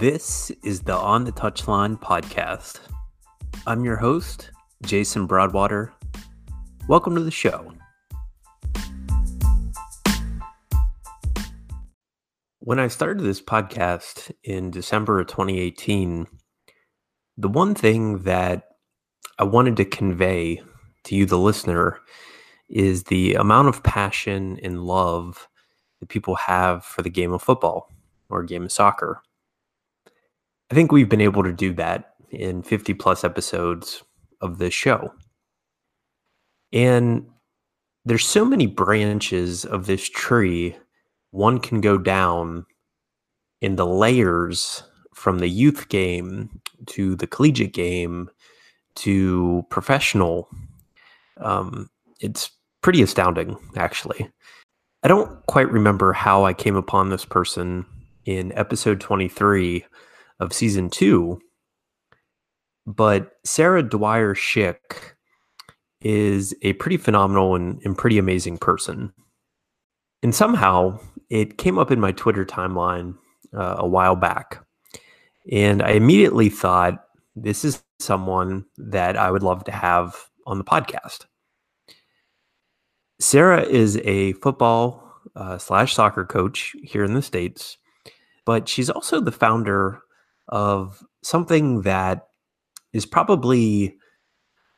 This is the On the Touchline podcast. I'm your host, Jason Broadwater. Welcome to the show. When I started this podcast in December of 2018, the one thing that I wanted to convey to you, the listener, is the amount of passion and love that people have for the game of football or game of soccer. I think we've been able to do that in 50 plus episodes of this show. And there's so many branches of this tree one can go down in the layers from the youth game to the collegiate game to professional. Um, it's pretty astounding, actually. I don't quite remember how I came upon this person in episode 23 of season two, but Sarah Dwyer Schick is a pretty phenomenal and, and pretty amazing person. And somehow it came up in my Twitter timeline uh, a while back. And I immediately thought, this is someone that I would love to have on the podcast. Sarah is a football uh, slash soccer coach here in the States, but she's also the founder of something that is probably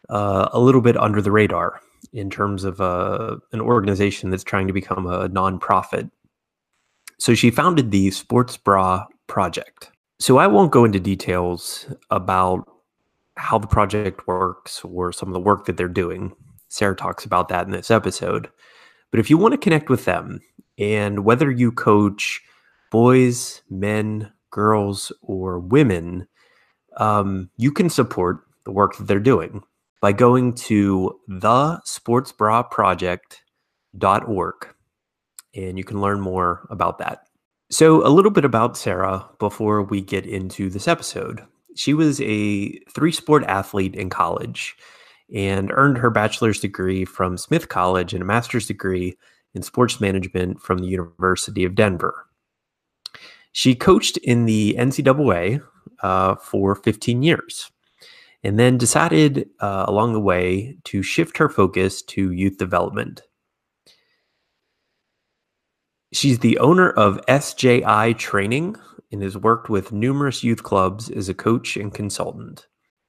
uh, a little bit under the radar in terms of uh, an organization that's trying to become a nonprofit. So she founded the Sports Bra Project. So I won't go into details about how the project works or some of the work that they're doing Sarah talks about that in this episode. But if you want to connect with them, and whether you coach boys, men, girls, or women, um, you can support the work that they're doing by going to thesportsbraproject.org and you can learn more about that. So, a little bit about Sarah before we get into this episode. She was a three sport athlete in college and earned her bachelor's degree from Smith College and a master's degree in sports management from the University of Denver. She coached in the NCAA uh, for 15 years and then decided uh, along the way to shift her focus to youth development. She's the owner of SJI Training and has worked with numerous youth clubs as a coach and consultant.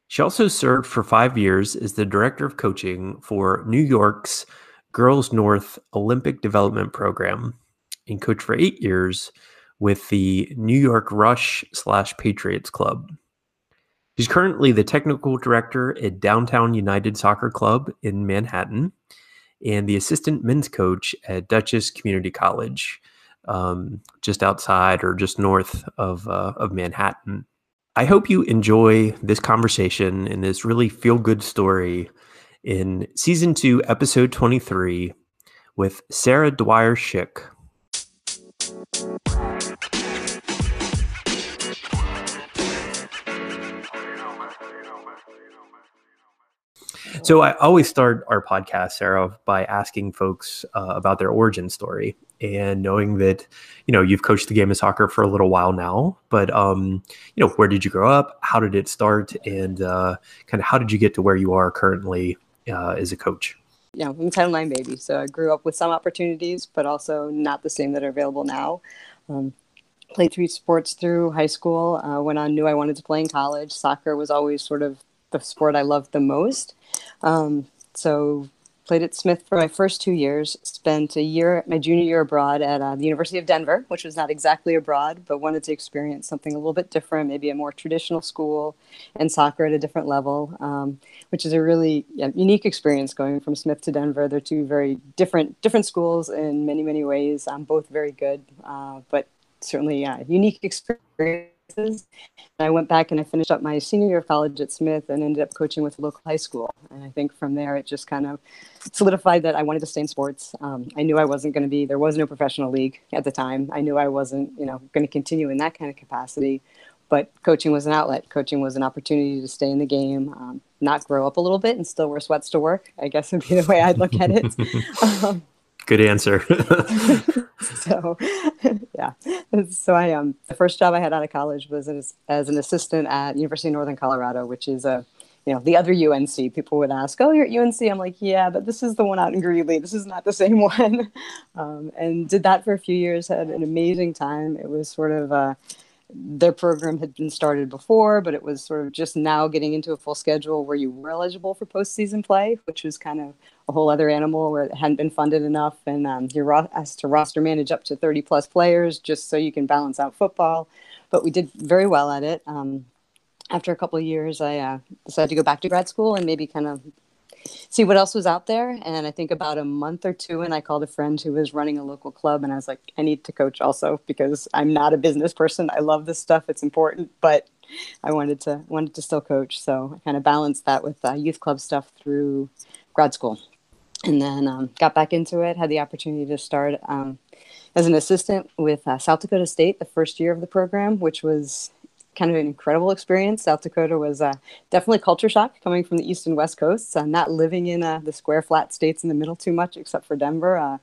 She also served for five years as the director of coaching for New York's Girls North Olympic Development Program and coached for eight years with the New York Rush slash Patriots Club. She's currently the technical director at Downtown United Soccer Club in Manhattan and the assistant men's coach at Dutchess Community College, um, just outside or just north of, uh, of Manhattan. I hope you enjoy this conversation and this really feel good story in season two, episode 23 with Sarah Dwyer Schick. So I always start our podcast, Sarah, by asking folks uh, about their origin story and knowing that you know you've coached the game of soccer for a little while now but um you know where did you grow up? How did it start? And uh, kind of how did you get to where you are currently uh, as a coach? Yeah i'm a Title IX baby so i grew up with some opportunities but also not the same that are available now. Um, played three sports through high school. Uh, went on knew i wanted to play in college. Soccer was always sort of the sport i loved the most um, so played at Smith for my first two years. Spent a year, my junior year abroad at uh, the University of Denver, which was not exactly abroad, but wanted to experience something a little bit different, maybe a more traditional school and soccer at a different level, um, which is a really yeah, unique experience going from Smith to Denver. They're two very different different schools in many many ways. Um, both very good, uh, but certainly yeah, unique experience I went back and I finished up my senior year of college at Smith and ended up coaching with a local high school. And I think from there it just kind of solidified that I wanted to stay in sports. Um, I knew I wasn't going to be, there was no professional league at the time. I knew I wasn't, you know, going to continue in that kind of capacity. But coaching was an outlet. Coaching was an opportunity to stay in the game, um, not grow up a little bit and still wear sweats to work. I guess would be the way I'd look at it. um, Good answer. so, yeah. So I um the first job I had out of college was as, as an assistant at University of Northern Colorado, which is a you know the other UNC. People would ask, "Oh, you're at UNC." I'm like, "Yeah, but this is the one out in Greeley. This is not the same one." Um, and did that for a few years. Had an amazing time. It was sort of uh, their program had been started before, but it was sort of just now getting into a full schedule where you were eligible for postseason play, which was kind of a whole other animal where it hadn't been funded enough. And um, you're asked to roster manage up to 30 plus players just so you can balance out football. But we did very well at it. Um, after a couple of years, I uh, decided to go back to grad school and maybe kind of see what else was out there. And I think about a month or two, and I called a friend who was running a local club, and I was like, I need to coach also because I'm not a business person. I love this stuff; it's important, but I wanted to wanted to still coach. So I kind of balanced that with uh, youth club stuff through grad school, and then um, got back into it. Had the opportunity to start. Um, as an assistant with uh, South Dakota State the first year of the program, which was kind of an incredible experience. South Dakota was uh, definitely culture shock coming from the east and west coasts, uh, not living in uh, the square flat states in the middle too much, except for Denver. Uh,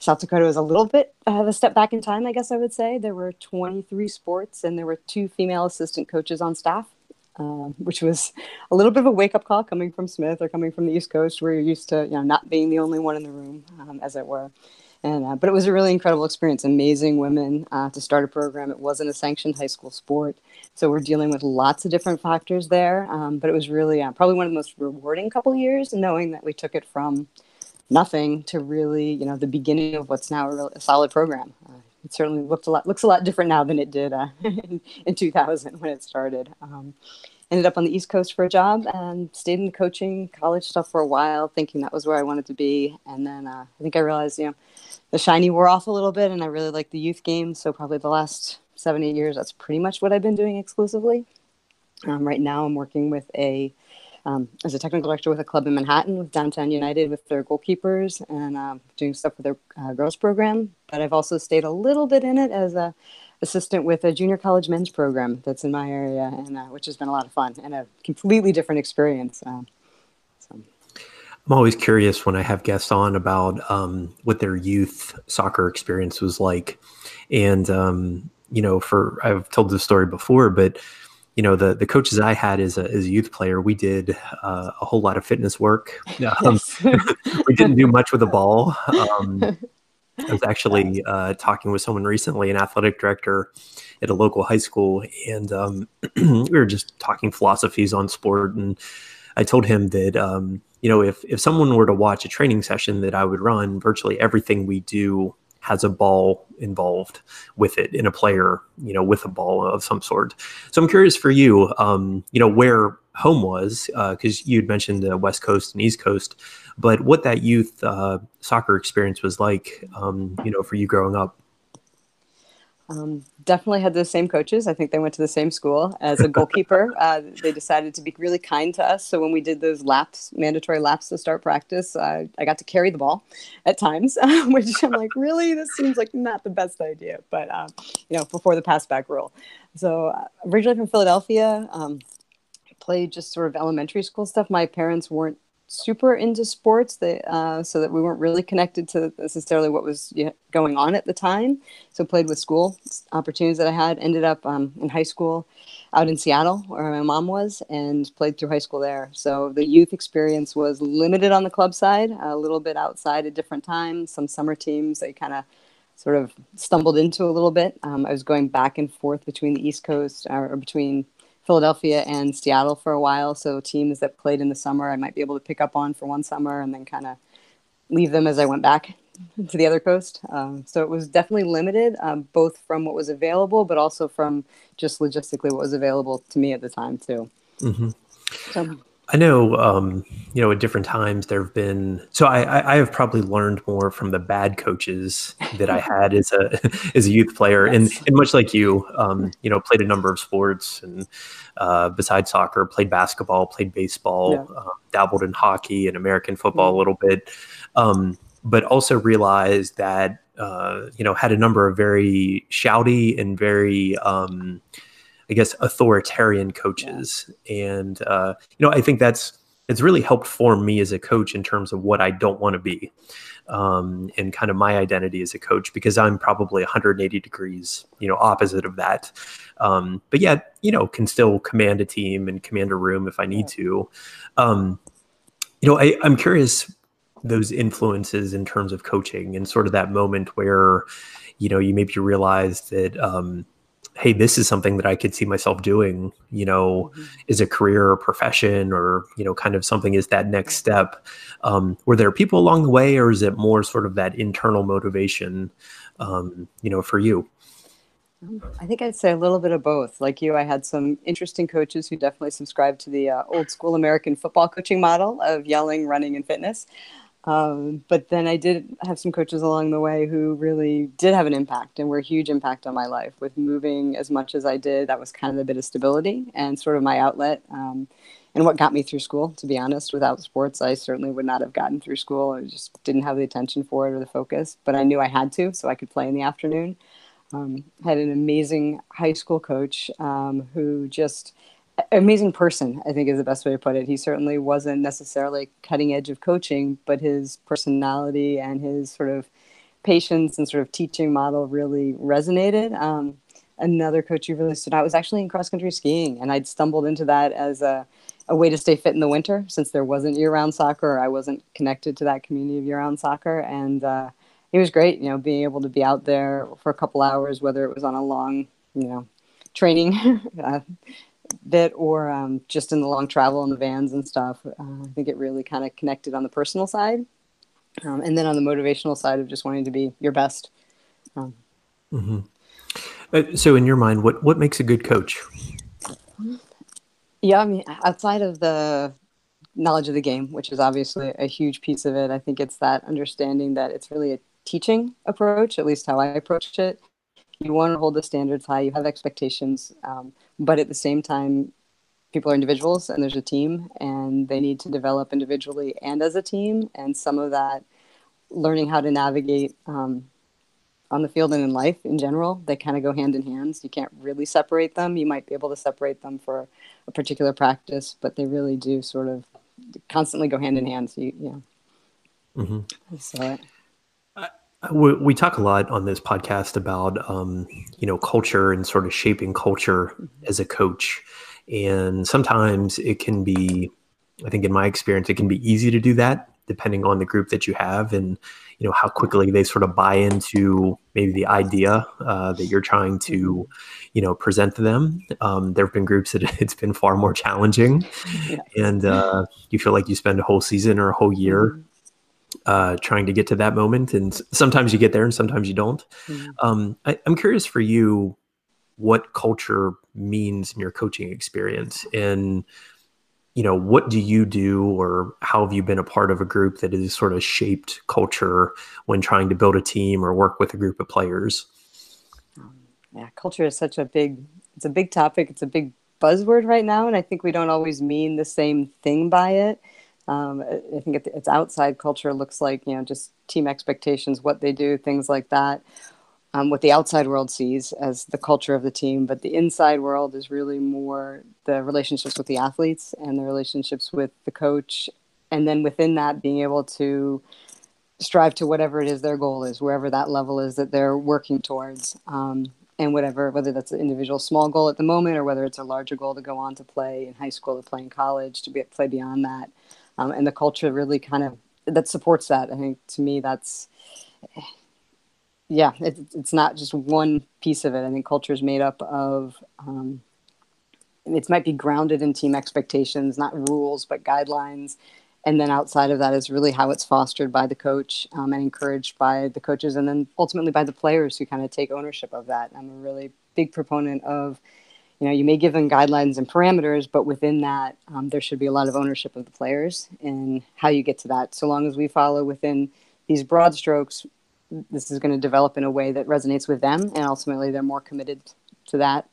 South Dakota was a little bit of a step back in time, I guess I would say. There were 23 sports and there were two female assistant coaches on staff, um, which was a little bit of a wake up call coming from Smith or coming from the East Coast, where you're used to you know not being the only one in the room, um, as it were. And uh, but it was a really incredible experience. Amazing women uh, to start a program. It wasn't a sanctioned high school sport, so we're dealing with lots of different factors there. Um, but it was really uh, probably one of the most rewarding couple years, knowing that we took it from nothing to really, you know, the beginning of what's now a, real, a solid program. Uh, it certainly looked a lot looks a lot different now than it did uh, in, in 2000 when it started. Um, ended up on the East Coast for a job and stayed in coaching college stuff for a while, thinking that was where I wanted to be. And then uh, I think I realized, you know, the shiny wore off a little bit, and I really like the youth game. So probably the last seven, eight years, that's pretty much what I've been doing exclusively. Um, right now, I'm working with a um, as a technical director with a club in Manhattan with Downtown United with their goalkeepers and um, doing stuff with their uh, girls program. But I've also stayed a little bit in it as a assistant with a junior college men's program that's in my area, and uh, which has been a lot of fun and a completely different experience. Uh, so. I'm always curious when I have guests on about um, what their youth soccer experience was like, and um, you know, for I've told this story before, but you know, the the coaches I had as a as a youth player, we did uh, a whole lot of fitness work. Um, we didn't do much with the ball. Um, I was actually uh, talking with someone recently, an athletic director at a local high school, and um, we were just talking philosophies on sport. And I told him that um, you know if if someone were to watch a training session that I would run, virtually everything we do has a ball involved with it in a player, you know, with a ball of some sort. So I'm curious for you, um, you know, where home was, because uh, you'd mentioned the West Coast and East Coast, but what that youth uh, soccer experience was like, um, you know, for you growing up. Um, definitely had the same coaches. I think they went to the same school as a goalkeeper. uh, they decided to be really kind to us. So when we did those laps, mandatory laps to start practice, uh, I got to carry the ball at times, which I'm like, really, this seems like not the best idea. But um, you know, before the pass back rule. So uh, originally from Philadelphia, um, played just sort of elementary school stuff. My parents weren't super into sports they, uh, so that we weren't really connected to necessarily what was going on at the time. So played with school opportunities that i had ended up um, in high school out in seattle where my mom was and played through high school there. So the youth experience was limited on the club side a little bit outside at different times some summer teams they kind of sort of stumbled into a little bit. Um, i was going back and forth between the east coast or between Philadelphia and Seattle for a while. So teams that played in the summer, I might be able to pick up on for one summer and then kind of leave them as I went back to the other coast. Um, so it was definitely limited, um, both from what was available, but also from just logistically what was available to me at the time too. Mm-hmm. So, I know, um, you know, at different times there have been. So I, I have probably learned more from the bad coaches that I had as a as a youth player, yes. and and much like you, um, you know, played a number of sports, and uh, besides soccer, played basketball, played baseball, yeah. uh, dabbled in hockey and American football mm-hmm. a little bit, um, but also realized that uh, you know had a number of very shouty and very um, I guess authoritarian coaches, and uh, you know I think that's it's really helped form me as a coach in terms of what I don't want to be. Um, and kind of my identity as a coach because I'm probably 180 degrees, you know, opposite of that. Um, but yet, you know, can still command a team and command a room if I need to. Um, you know, I, I'm curious those influences in terms of coaching and sort of that moment where, you know, you maybe realize that, um, hey, this is something that I could see myself doing, you know, mm-hmm. as a career or profession or, you know, kind of something is that next step. Um, were there people along the way or is it more sort of that internal motivation, um, you know, for you? I think I'd say a little bit of both. Like you, I had some interesting coaches who definitely subscribed to the uh, old school American football coaching model of yelling, running, and fitness. Um, but then I did have some coaches along the way who really did have an impact and were a huge impact on my life with moving as much as I did. That was kind of a bit of stability and sort of my outlet. Um, and what got me through school, to be honest, without sports, I certainly would not have gotten through school. I just didn't have the attention for it or the focus, but I knew I had to, so I could play in the afternoon. Um, had an amazing high school coach um, who just amazing person i think is the best way to put it. He certainly wasn't necessarily cutting edge of coaching but his personality and his sort of patience and sort of teaching model really resonated. Um, another coach who really stood out was actually in cross country skiing and i'd stumbled into that as a, a way to stay fit in the winter since there wasn't year-round soccer i wasn't connected to that community of year-round soccer. And uh, it was great you know being able to be out there for a couple hours whether it was on a long you know training uh, bit or um, just in the long travel in the vans and stuff. Uh, I think it really kind of connected on the personal side. Um, and then on the motivational side of just wanting to be your best. Um, mm-hmm. uh, so, in your mind, what what makes a good coach? Yeah, I mean, outside of the knowledge of the game, which is obviously a huge piece of it, I think it's that understanding that it's really a teaching approach, at least how I approach it, you want to hold the standards high you have expectations um, but at the same time people are individuals and there's a team and they need to develop individually and as a team and some of that learning how to navigate um, on the field and in life in general they kind of go hand in hand. You can't really separate them. You might be able to separate them for a particular practice but they really do sort of constantly go hand in hand. So you, yeah. Mm-hmm. so we, we, talk a lot on this podcast about um, you know culture and sort of shaping culture as a coach, and sometimes it can be, I think in my experience, it can be easy to do that depending on the group that you have and you know how quickly they sort of buy into maybe the idea uh, that you're trying to you know present to them. Um, there have been groups that it's been far more challenging. Yes. and uh, you feel like you spend a whole season or a whole year mm-hmm uh, trying to get to that moment. And sometimes you get there and sometimes you don't. Mm-hmm. Um, I, I'm curious for you what culture means in your coaching experience and you know what do you do or how have you been a part of a group that has sort of shaped culture when trying to build a team or work with a group of players yeah culture is such a big it's a big topic it's a big buzzword right now and i think we don't always mean the same thing by it um, I think its outside culture looks like you know just team expectations, what they do, things like that. Um, what the outside world sees as the culture of the team, but the inside world is really more the relationships with the athletes and the relationships with the coach, and then within that, being able to strive to whatever it is their goal is, wherever that level is that they're working towards. Um, and whatever, whether that's an individual small goal at the moment or whether it's a larger goal to go on to play in high school, to play in college, to be, play beyond that um, and the culture really kind of that supports that. I think to me that's yeah, it, it's not just one piece of it. I think culture is made up of um, it might be grounded in team expectations, not rules, but guidelines. And then outside of that is really how it's fostered by the coach um, and encouraged by the coaches, and then ultimately by the players who kind of take ownership of that. I'm a really big proponent of you know you may give them guidelines and parameters but within that um, there should be a lot of ownership of the players and how you get to that. So long as we follow within these broad strokes this is going to develop in a way that resonates with them and ultimately they're more committed to that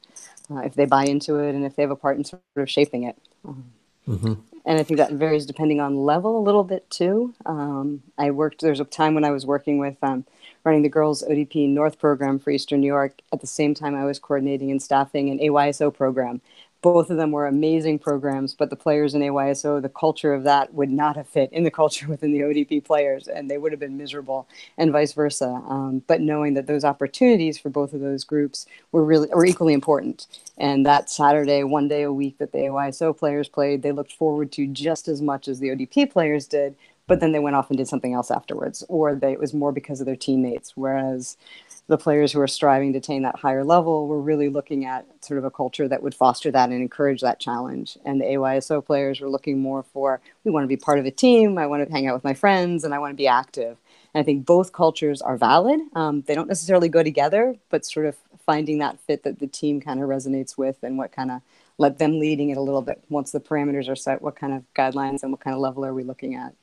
uh, if they buy into it and if they have a part in sort of shaping it. Mm-hmm. and i think that varies depending on level a little bit too. Um, i worked there's a time when i was working with um, running the girls ODP North program for Eastern New York. At the same time, I was coordinating and staffing an AYSO program both of them were amazing programs, but the players in AYSO, the culture of that would not have fit in the culture within the ODP players, and they would have been miserable, and vice versa. Um, but knowing that those opportunities for both of those groups were really were equally important, and that Saturday, one day a week that the AYSO players played, they looked forward to just as much as the ODP players did. But then they went off and did something else afterwards, or they, it was more because of their teammates. Whereas the players who are striving to attain that higher level were really looking at sort of a culture that would foster that and encourage that challenge. And the AYSO players were looking more for we want to be part of a team, I want to hang out with my friends, and I want to be active. And I think both cultures are valid. Um, they don't necessarily go together, but sort of finding that fit that the team kind of resonates with and what kind of let them leading it a little bit once the parameters are set, what kind of guidelines and what kind of level are we looking at?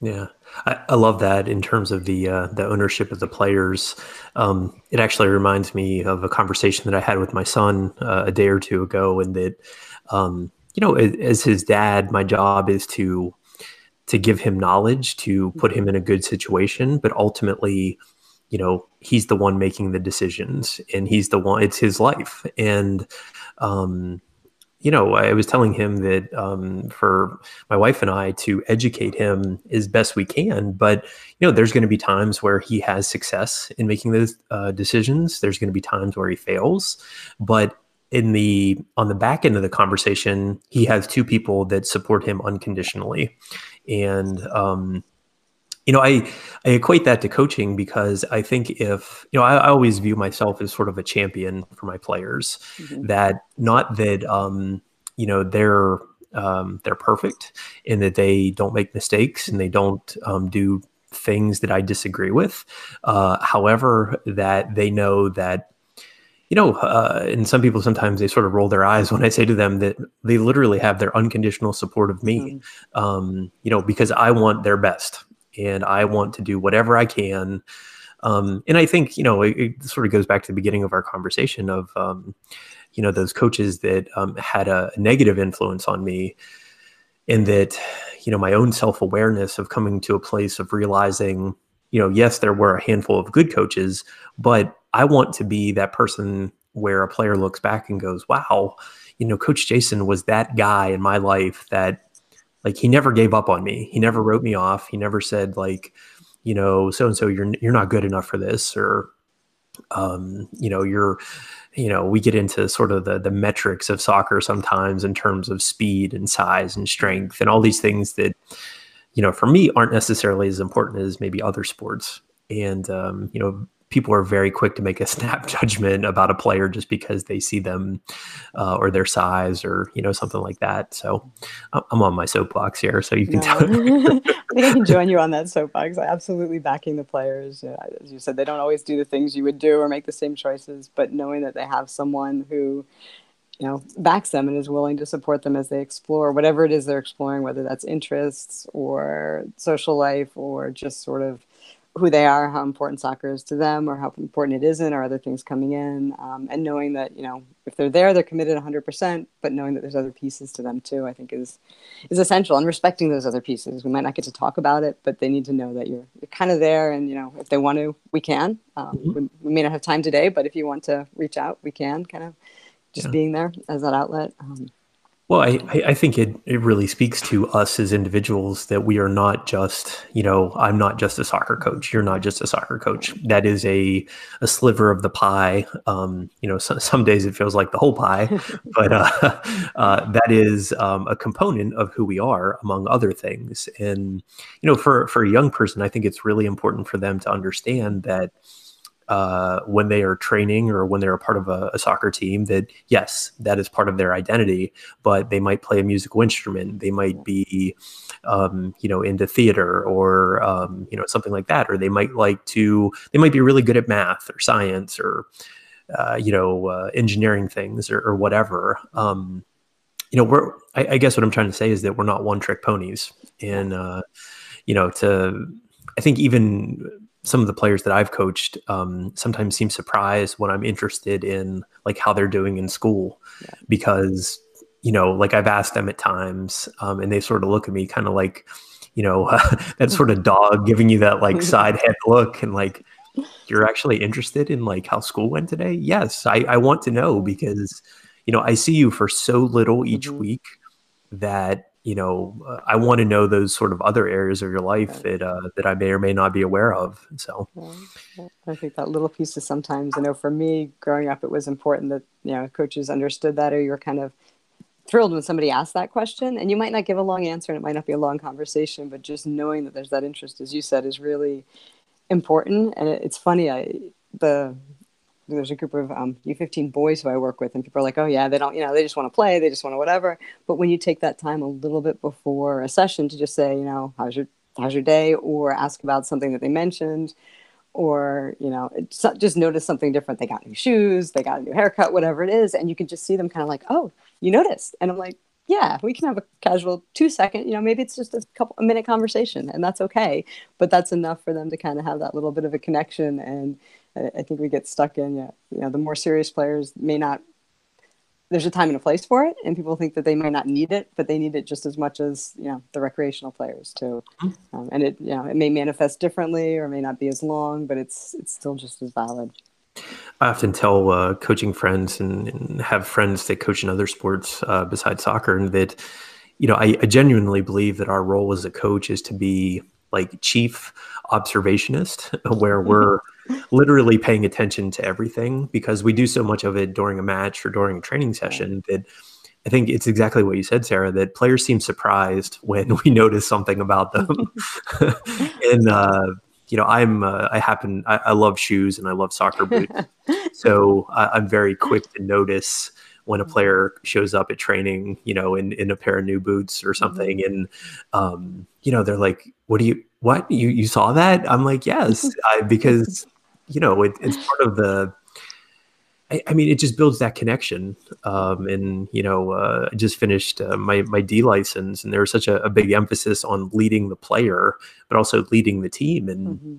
Yeah, I, I, love that in terms of the uh, the ownership of the players. Um, it actually reminds me of a conversation that I had with my son uh, a day or two ago, and that um, you know, as, as, his dad, my job is to to give him knowledge, to put him in a good situation, but ultimately, you know, he's the one making the decisions, and he's the one. It's his life, and um, you know, I was telling him that um, for my wife and I to educate him as best we can, but you know, there's going to be times where he has success in making those uh, decisions. There's going to be times where he fails, but in the on the back end of the conversation, he has two people that support him unconditionally, and um, you know, I I equate that to coaching because I think if you know, I, I always view myself as sort of a champion for my players. Mm-hmm. That not that um, you know they're um, they're perfect and that they don't make mistakes and they don't um, do things that I disagree with. Uh, however, that they know that you know, uh, and some people sometimes they sort of roll their eyes when I say to them that they literally have their unconditional support of me, mm-hmm. um, you know, because I want their best and I want to do whatever I can. Um, and I think you know it, it, sort of goes back to the beginning of our conversation of um, you know those coaches that um, had a, negative influence on me, and that you know my own self awareness of coming to a place of realizing you know yes there were a handful of good coaches, but I want to be that person where a player looks back and goes, wow, you know, Coach Jason was that guy in my life that like he never gave up on me. He never wrote me off. He never said like, you know, so and so you're you're not good enough for this or um, you know, you're you know, we get into sort of the the metrics of soccer sometimes in terms of speed and size and strength and all these things that you know, for me aren't necessarily as important as maybe other sports. And um, you know, people are very quick to make a snap judgment about a player just because they see them uh, or their size or you know something like that. So I'm on my soapbox here, so you can no. tell. I think I can join you on that soapbox. absolutely backing the players. as you said, they don't always do the things you would do or make the same choices, but knowing that they have someone who you know backs them and is willing to support them as they explore whatever it is they're exploring whether that's interests or social life or just sort of who they are, how important soccer is to them, or how important it isn't, or other things coming in, um, and knowing that you know if they're there, they're committed 100%. But knowing that there's other pieces to them too, I think is is essential. And respecting those other pieces, we might not get to talk about it, but they need to know that you're you're kind of there, and you know if they want to, we can. Um, mm-hmm. we, we, may not have time today, but if you want to reach out, we can. Kind of just yeah. being there as that outlet. Um, well, I, I think it, it really speaks to us as individuals that we are not just, you know, I'm not just a soccer coach. You're not just a soccer coach. That is a, a sliver of the pie. Um, you know, so, some days it feels like the whole pie, but uh, uh, that is um, a component of who we are, among other things. And, you know, for, for a young person, I think it's really important for them to understand that uh, when they are training or when they're a part of a, a, soccer team that yes that is part of their identity but they might play a musical instrument. They might be um, you know into theater or um, you know something like that or they might like to they might be really good at math or science or uh, you know uh, engineering things or, or whatever. Um, you know we're I, I, guess what i'm trying to say is that we're not one trick ponies and uh, you know to i think even some of the players that I've coached um, sometimes seem surprised when I'm interested in like how they're doing in school yeah. because you know like I've asked them at times um, and they sort of look at me kind of like you know that sort of dog giving you that like side head look and like you're actually interested in like how school went today yes I, I want to know because you know, I see you for so little each Mhm. week that you know uh, I want to know those sort of other areas of your life that uh, that I may or may not be aware of. So Yeah. I think that little piece is sometimes, I know for me growing up, it was important that, you know, coaches understood that or you're kind of thrilled when somebody asks that question. And you might not give a long answer and it might not be a long conversation, but just knowing that there's that interest, as you said, is really important. And it, it's funny, I, the, there's a group of um, U15 boys who I work with, and people are like, oh, yeah, they don't, you know, they just want to play, they just want to whatever. But when you take that time a little bit before a session to just say, you know, how's your, how's your day, or ask about something that they mentioned, or you know just notice something different. They got new shoes they got a new haircut whatever it is and you can just see them kind of like oh you noticed. And i'm like yeah we can have a casual two second you know maybe it's just a couple a minute conversation and that's okay. But that's enough for them to kind of have that little bit of a connection and i, I think we get stuck in yeah you know the more serious players may not there's a time and a place for it and people think that they might not need it but they need it just as much as you know the recreational players too. Um, and it you know it may manifest differently or may not be as long but it's it's still just as valid. I often tell uh, coaching friends and, and have friends that coach in other sports uh, besides soccer, and that you know I, I genuinely believe that our role as a coach is to be like chief observationist, where we're literally paying attention to everything because we do so much of it during a match or during a training session that I think it's exactly what you said, Sarah, that players seem surprised when we notice something about them. and, uh, you know, I'm, uh, I happen, I, I love shoes and I love soccer boots. so I, I'm very quick to notice when a player shows up at training, you know, in, in a pair of new boots or something. And, um, you know, they're like, what do you, what you, you saw that? I'm like, yes, I, because, you know, it, it's part of the, I, I mean, it just builds that connection. Um, and you know, uh, I just finished uh, my my D license, and there was such a, a big emphasis on leading the player, but also leading the team, and Mhm.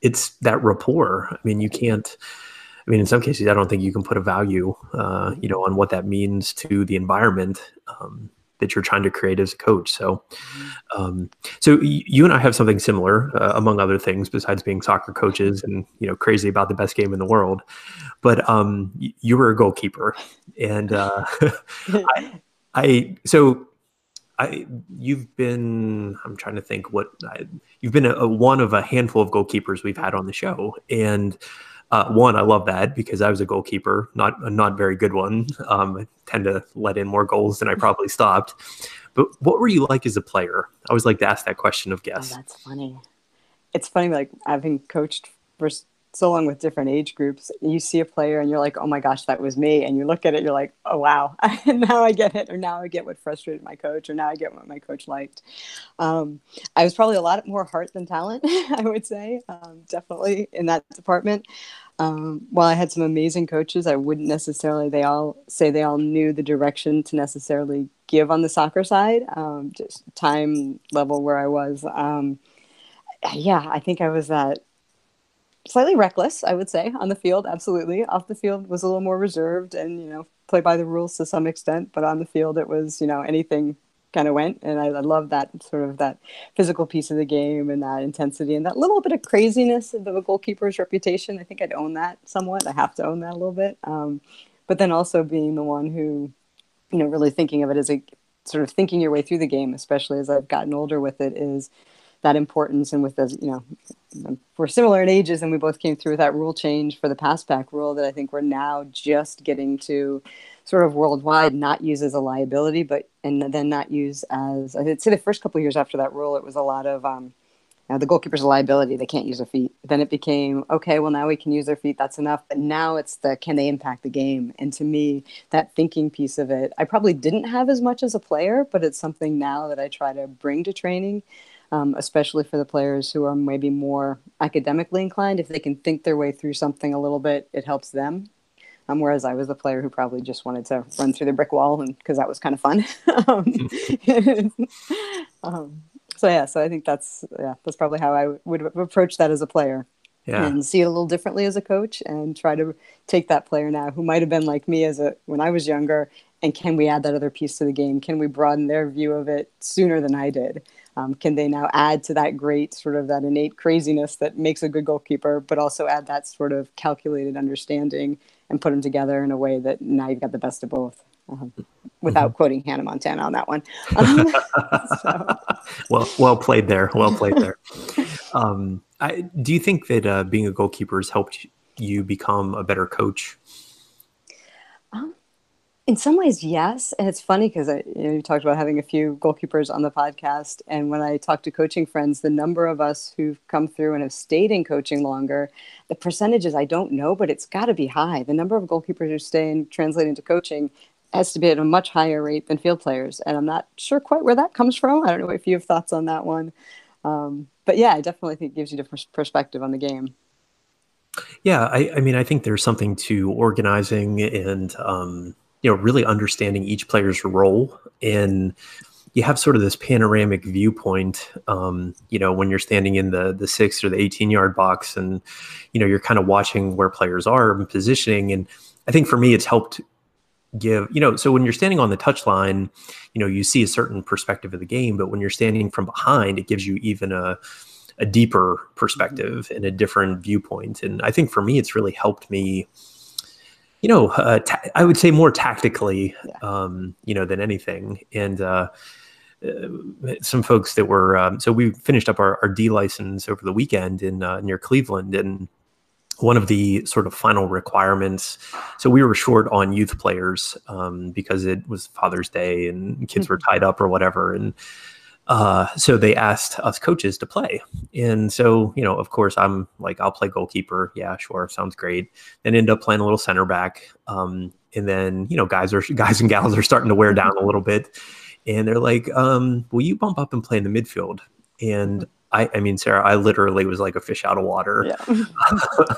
it's that rapport. I mean, you can't. I mean, in some cases, I don't think you can put a value, uh, you know, on what that means to the environment um, that you're trying to create as a coach. So, um, so you and I have something similar, uh, among other things, besides being soccer coaches and you know crazy about the best game in the world. But um, you were a goalkeeper, and uh, I, I so I you've been I'm trying to think what I, you've been a, a one of a handful of goalkeepers we've had on the show, and uh, one I love that because I was a goalkeeper, not a not very good one. Um, I tend to let in more goals than I probably stopped. But what were you like as a player? I always like to ask that question of Oh, guests. that's funny. It's funny, like having coached for so long with different age groups, you see a player and you're like, oh my gosh, that was me. And you look at it, you're like, oh wow, now I get it. Or now I get what frustrated my coach, or now I get what my coach liked. Um, I was probably a lot more heart than talent, I would say, um, definitely in that department. Um, while I had some amazing coaches, I wouldn't necessarily, they all say they all knew the direction to necessarily give on the soccer side, um, just time level where I was. Um, yeah, I think I was that slightly reckless, I would say, on the field. Absolutely. Off the field was a little more reserved and, you know, play by the rules to some extent. But on the field, it was, you know, anything kind of went. And I, I love that sort of that physical piece of the game and that intensity and that little bit of craziness of the goalkeeper's reputation. I think I'd own that somewhat. I have to own that a little bit. Um, but then also being the one who, you know, really thinking of it as a sort of thinking your way through the game, especially as I've gotten older with it, is that importance. And with the, you know, we're similar in ages and we both came through with that rule change for the pass back rule that I think we're now just getting to sort of worldwide not use as a liability, but and then not use as I'd say the first couple years after that rule, it was a lot of um, now the goalkeeper's a liability; they can't use their feet. Then it became okay. Well, now we can use their feet. That's enough. But now it's the can they impact the game? And to me, that thinking piece of it, I probably didn't have as much as a player, but it's something now that I try to bring to training. Um, especially for the players who are maybe more academically inclined, if they can think their way through something a little bit, it helps them. Um, whereas I was the player who probably just wanted to run through the brick wall, and because that was kind of fun. um, um, so yeah, so I think that's yeah, that's probably how I would approach that as a player, Yeah. and see it a little differently as a coach, and try to take that player now who might have been like me as a when I was younger, and can we add that other piece to the game? Can we broaden their view of it sooner than I did? Um, can they now add to that great sort of that innate craziness that makes a good goalkeeper, but also add that sort of calculated understanding and put them together in a way that now you've got the best of both? Um, without mm-hmm. quoting Hannah Montana on that one. so. well, well played there. Well played there. Um, I, do you think that uh, being a goalkeeper has helped you become a better coach? In some ways, yes. And it's funny because you, know, you talked about having a few goalkeepers on the podcast. And when I talk to coaching friends, the number of us who've come through and have stayed in coaching longer, the percentages I don't know, but it's got to be high. The number of goalkeepers who stay and translate into coaching has to be at a much higher rate than field players. And I'm not sure quite where that comes from. I don't know if you have thoughts on that one. Um, but yeah, I definitely think it gives you different perspective on the game. Yeah, I, I mean, I think there's something to organizing and um, you know really understanding each player's role, and you have sort of this panoramic viewpoint. Um, you know, when you're standing in the the six or the 18 yard box, and you know you're kind of watching where players are and positioning. And I think for me, it's helped give you know so when you're standing on the touchline you know you see a certain perspective of the game but when you're standing from behind it gives you even a a deeper perspective and a different viewpoint. And I think for me, it's really helped me, you know, uh, ta- I would say more tactically, yeah. um, you know, than anything. And uh, uh, some folks that were, um, so we finished up our, our D license over the weekend in uh, near Cleveland and one of the sort of final requirements. So we were short on youth players um, because it was Father's Day and kids were tied up or whatever. And uh, so they asked us coaches to play. And so, you know, of course, I'm like, I'll play goalkeeper. Yeah, sure. Sounds great. Then end up playing a little center back. Um, and then, you know, guys are guys and gals are starting to wear down a little bit. And they're like, um, will you bump up and play in the midfield? And I, I mean, Sarah, I literally was like a fish out of water. Yeah.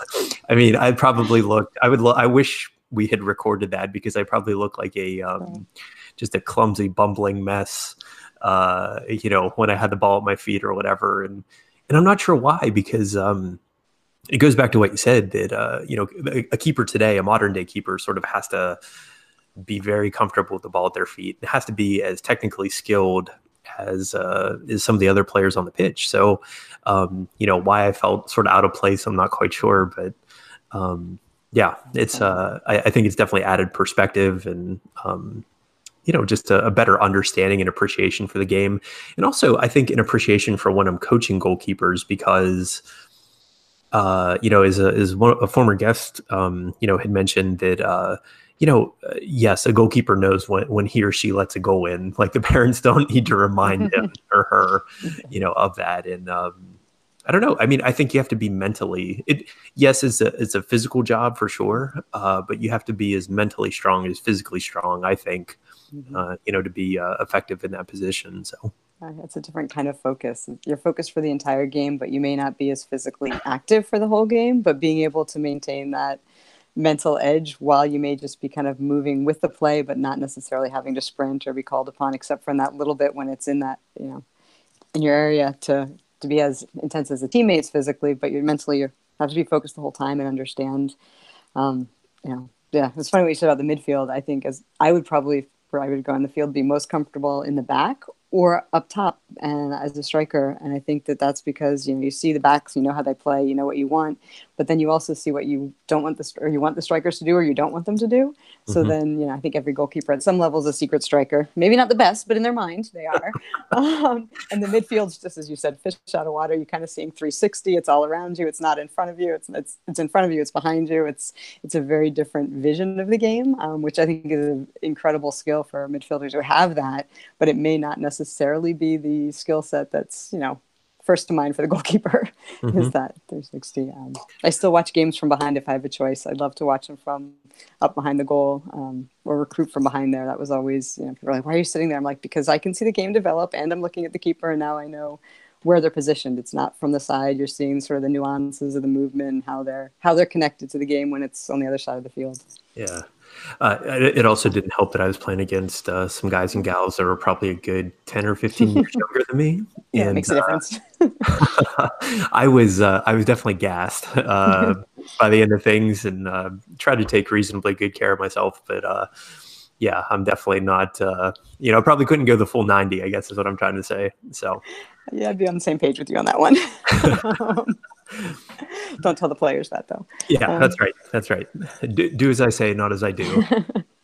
I mean, I probably looked, I would, lo- I wish we had recorded that because I probably looked like a, um, just a clumsy, bumbling mess uh, you know, when I had the ball at my feet or whatever. And and I'm not sure why because um, it goes back to what you said that uh, you know a keeper today, a modern day keeper, sort of has to be very comfortable with the ball at their feet. It has to be as technically skilled as uh, is some of the other players on the pitch. So, um, you know, why I felt sort of out of place, I'm not quite sure, but um, yeah, it's uh, I, I, think it's definitely added perspective and um, you know just a, a, better understanding and appreciation for the game and also i think an appreciation for when i'm coaching goalkeepers because uh, you know as a as one, a former guest um, you know had mentioned that uh, you know uh, yes a goalkeeper knows when when he or she lets a goal in like the parents don't need to remind him or her you know of that and um, I don't know. I mean, I think you have to be mentally. It yes, it's a it's a physical job for sure, uh, but you have to be as mentally strong as physically strong. I think mm-hmm. uh, you know, to be uh, effective in that position. So it's a different kind of focus. You're focused for the entire game, but you may not be as physically active for the whole game. But being able to maintain that mental edge while you may just be kind of moving with the play, but not necessarily having to sprint or be called upon, except for in that little bit when it's in that you know in your area to to be as intense as the teammates physically, but you're mentally you have to be focused the whole time and understand. Um, you know, yeah, it's funny what you said about the midfield. I think as I would probably where I would go on the field be most comfortable in the back or up top and as a striker. And I think that that's because you know you see the backs, you know how they play, you know what you want, but then you also see what you don't want the or you want the strikers to do or you don't want them to do. So mm-hmm. then you know I think every goalkeeper at some level is a secret striker. Maybe not the best, but in their mind they are. um, and the midfield's just as you said, fish out of water. You're kind of seeing 360. It's all around you. It's not in front of you. It's it's it's in front of you. It's behind you. It's it's a very different vision of the game, um, which I think is an incredible skill for midfielders who have that. But it may not necessarily necessarily be the skill set that's you know first to mind for the goalkeeper mm-hmm. is that 360 um, i still watch games from behind if i have a choice. I'd love to watch them from up behind the goal um, or recruit from behind there. That was always you know people are like why are you sitting there? I'm like because i can see the game develop and i'm looking at the keeper and now i know where they're positioned it's not from the side you're seeing sort of the nuances of the movement and how they're how they're connected to the game when it's on the other side of the field yeah uh, it also didn't help that I was playing against uh, some guys and gals that were probably a good 10 or 15 years younger than me. Yeah, and, it makes a difference. Uh, I was uh, I was definitely gassed uh, by the end of things and uh, tried to take reasonably good care of myself. But yeah, I'm definitely not. Uh, you know, probably couldn't go the full 90. I guess is what I'm trying to say. So, yeah, I'd be on the same page with you on that one. Don't tell the players that though. Yeah, um, that's right. That's right. Do, do, as I say, not as I do.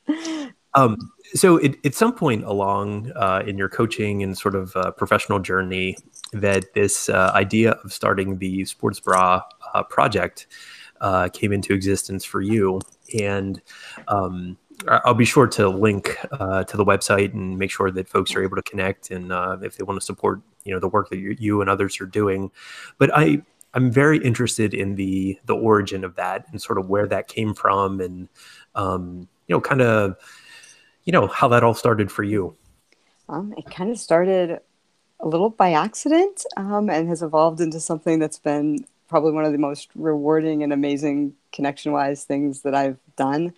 um, so, it, at some point along uh, in your coaching and sort of uh, professional journey, that this uh, idea of starting the sports bra uh, project uh, came into existence for you, and um, I'll be sure to link uh, to the website and make sure that folks are able to connect and uh, if they want to support you know the work that you, you and others are doing. But I I'm very interested in the the origin of that and sort of where that came from and um, you know kind of you know how that all started for you. Um, it kind of started a little by accident um, and has evolved into something that's been probably one of the most rewarding and amazing connection wise things that I've done.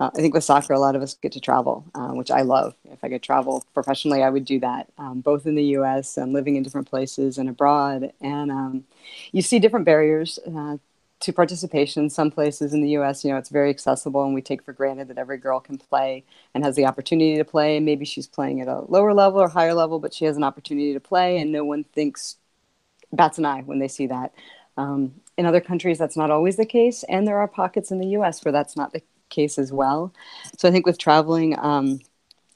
Uh, I think with soccer, a lot of us get to travel, uh, which I love. If I could travel professionally, I would do that, um, both in the US and living in different places and abroad. And um, you see different barriers uh, to participation. Some places in the US, you know, it's very accessible, and we take for granted that every girl can play and has the opportunity to play. Maybe she's playing at a lower level or higher level, but she has an opportunity to play, and no one thinks bats an eye when they see that. Um, in other countries, that's not always the case, and there are pockets in the U.S. where that's not the case as well. So I think with traveling, um,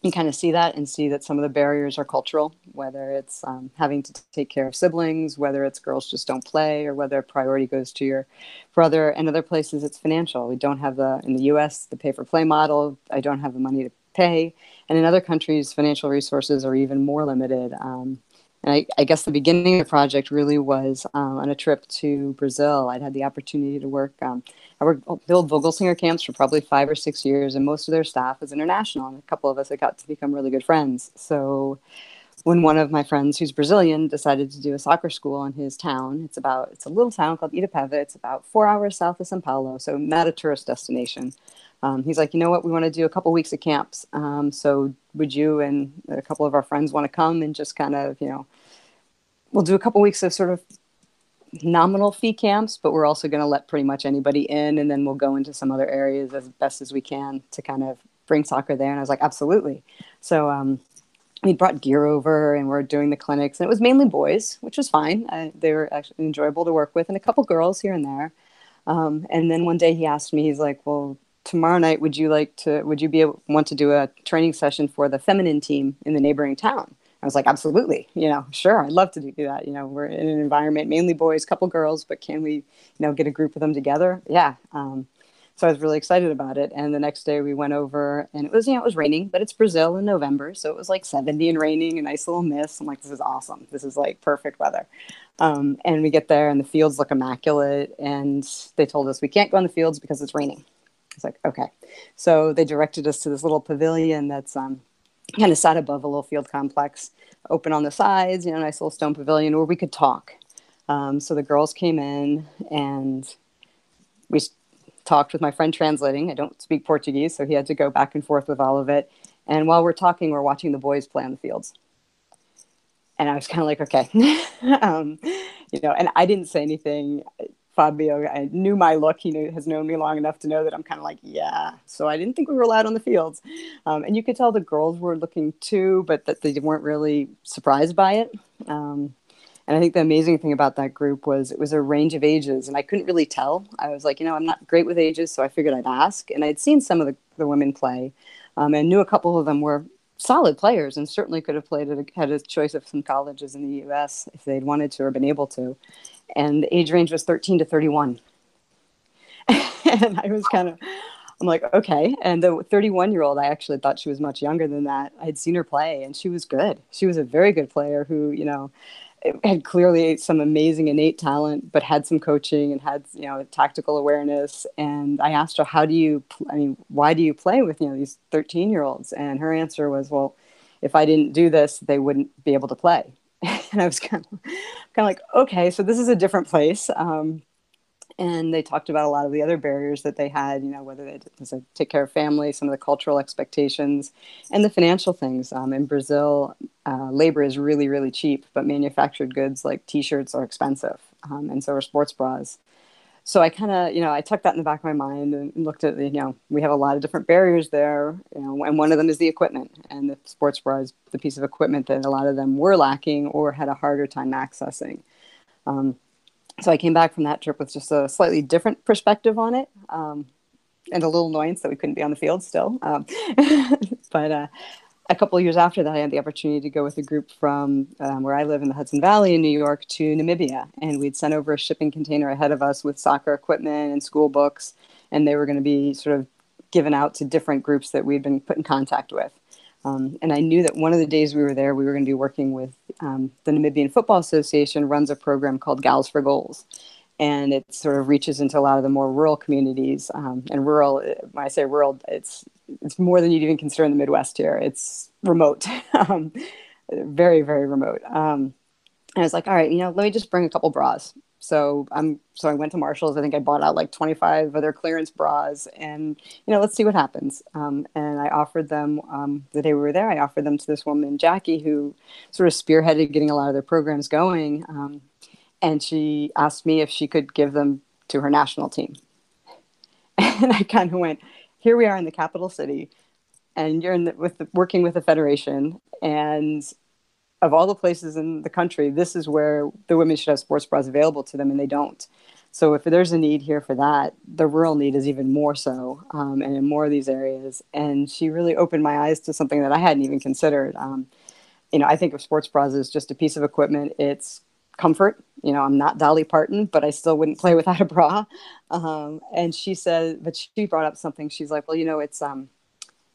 you kind of see that and see that some of the barriers are cultural, whether it's um, having to take care of siblings, whether it's girls just don't play, or whether priority goes to your brother. And other places, it's financial. We don't have the, in the US, the pay for play model. I don't have the money to pay. And in other countries, financial resources are even more limited. Um, and I, I, guess the beginning of the project really was um, on a trip to Brazil. I'd had the opportunity to work. Um, I worked build Vogelsinger camps for probably five or six years, and most of their staff was international. And a couple of us had got to become really good friends. So when one of my friends, who's Brazilian, decided to do a soccer school in his town, it's about it's a little town called Itapeva. It's about four hours south of São Paulo, so not a tourist destination. Um, he's like, you know what, we want to do a couple weeks of camps. Um, so would you and a couple of our friends want to come and just kind of, you know, we'll do a couple weeks of sort of nominal fee camps, but we're also going to let pretty much anybody in, and then we'll go into some other areas as best as we can to kind of bring soccer there. And I was like, absolutely. So um, we brought gear over, and we're doing the clinics, and it was mainly boys, which was fine. I, they were actually enjoyable to work with, and a couple girls here and there. Um, and then one day he asked me, he's like, well, tomorrow night would you like to would you be able want to do a training session for the feminine team in the neighboring town i was like absolutely you know sure i'd love to do that you know we're in an environment mainly boys couple girls but can we you know get a group of them together yeah um, so i was really excited about it. And the next day we went over and it was you know it was raining but it's brazil in november. So it was like 70 and raining a nice little mist. I'm like this is awesome. This is like perfect weather. Um, and we get there and the fields look immaculate. And they told us we can't go in the fields because it's raining. It's like, okay. So they directed us to this little pavilion that's um, kind of sat above a little field complex, open on the sides, you know, nice little stone pavilion where we could talk. Um, so the girls came in and we talked with my friend translating. I don't speak Portuguese, so he had to go back and forth with all of it. And while we're talking, we're watching the boys play on the fields. And I was kind of like, okay, um, you know, and I didn't say anything. Fabio, I knew my look. He knew, has known me long enough to know that I'm kind of like, yeah. So I didn't think we were allowed on the fields. Um, and you could tell the girls were looking too, but that they weren't really surprised by it. Um, and I think the amazing thing about that group was it was a range of ages, and I couldn't really tell. I was like, you know, I'm not great with ages, so I figured I'd ask. And I'd seen some of the, the women play um, and knew a couple of them were solid players and certainly could have played at a, had a choice of some colleges in the US if they'd wanted to or been able to and the age range was 13 to 31. and I was kind of, I'm like, okay. And the 31 year old, I actually thought she was much younger than that. I had seen her play and she was good. She was a very good player who, you know, had clearly some amazing innate talent, but had some coaching and had, you know, tactical awareness. And I asked her, how do you, I mean, why do you play with, you know, these 13 year olds? And her answer was, well, if I didn't do this, they wouldn't be able to play. and I was kind of, kind of like, okay, so this is a different place. Um, and they talked about a lot of the other barriers that they had, you know, whether they to take care of family, some of the cultural expectations, and the financial things. Um, in Brazil, uh, labor is really, really cheap, but manufactured goods like T-shirts are expensive, um, and so are sports bras. so I kind of, you know, I took that in the back of my mind and looked at, you know, we have a lot of different barriers there, you know, and one of them is the equipment. And the sports bra is the piece of equipment that a lot of them were lacking or had a harder time accessing. Um, so I came back from that trip with just a slightly different perspective on it. Um, and a little annoyance that we couldn't be on the field still. Um, but uh, a couple years after that, I had the opportunity to go with a group from um, where I live in the Hudson Valley in New York to Namibia. And we'd sent over a shipping container ahead of us with soccer equipment and school books. And they were going to be sort of given out to different groups that we'd been put in contact with. Um, and I knew that one of the days we were there, we were going to be working with um, the Namibian Football Association runs a program called Gals for Goals and it sort of reaches into a lot of the more rural communities. Um, and rural, when I say rural, it's it's more than you'd even consider in the Midwest here. It's remote, um, very very remote. Um, and I was like, all right, you know, let me just bring a couple bras. So I'm so I went to Marshalls. I think I bought out like 25 of their clearance bras, and you know, let's see what happens. Um, and I offered them um, the day we were there. I offered them to this woman, Jackie, who sort of spearheaded getting a lot of their programs going. Um, and she asked me if she could give them to her national team. And I kind of went, here we are in the capital city, and you're in the, with the, working with the federation, and of all the places in the country, this is where the women should have sports bras available to them, and they don't. So if there's a need here for that, the rural need is even more so, um, and in more of these areas. And she really opened my eyes to something that I hadn't even considered. Um, you know, I think of sports bras as just a piece of equipment. It's comfort. You know, I'm not Dolly Parton, but I still wouldn't play without a bra. Um, and she said, but she brought up something. She's like, well, you know, it's um,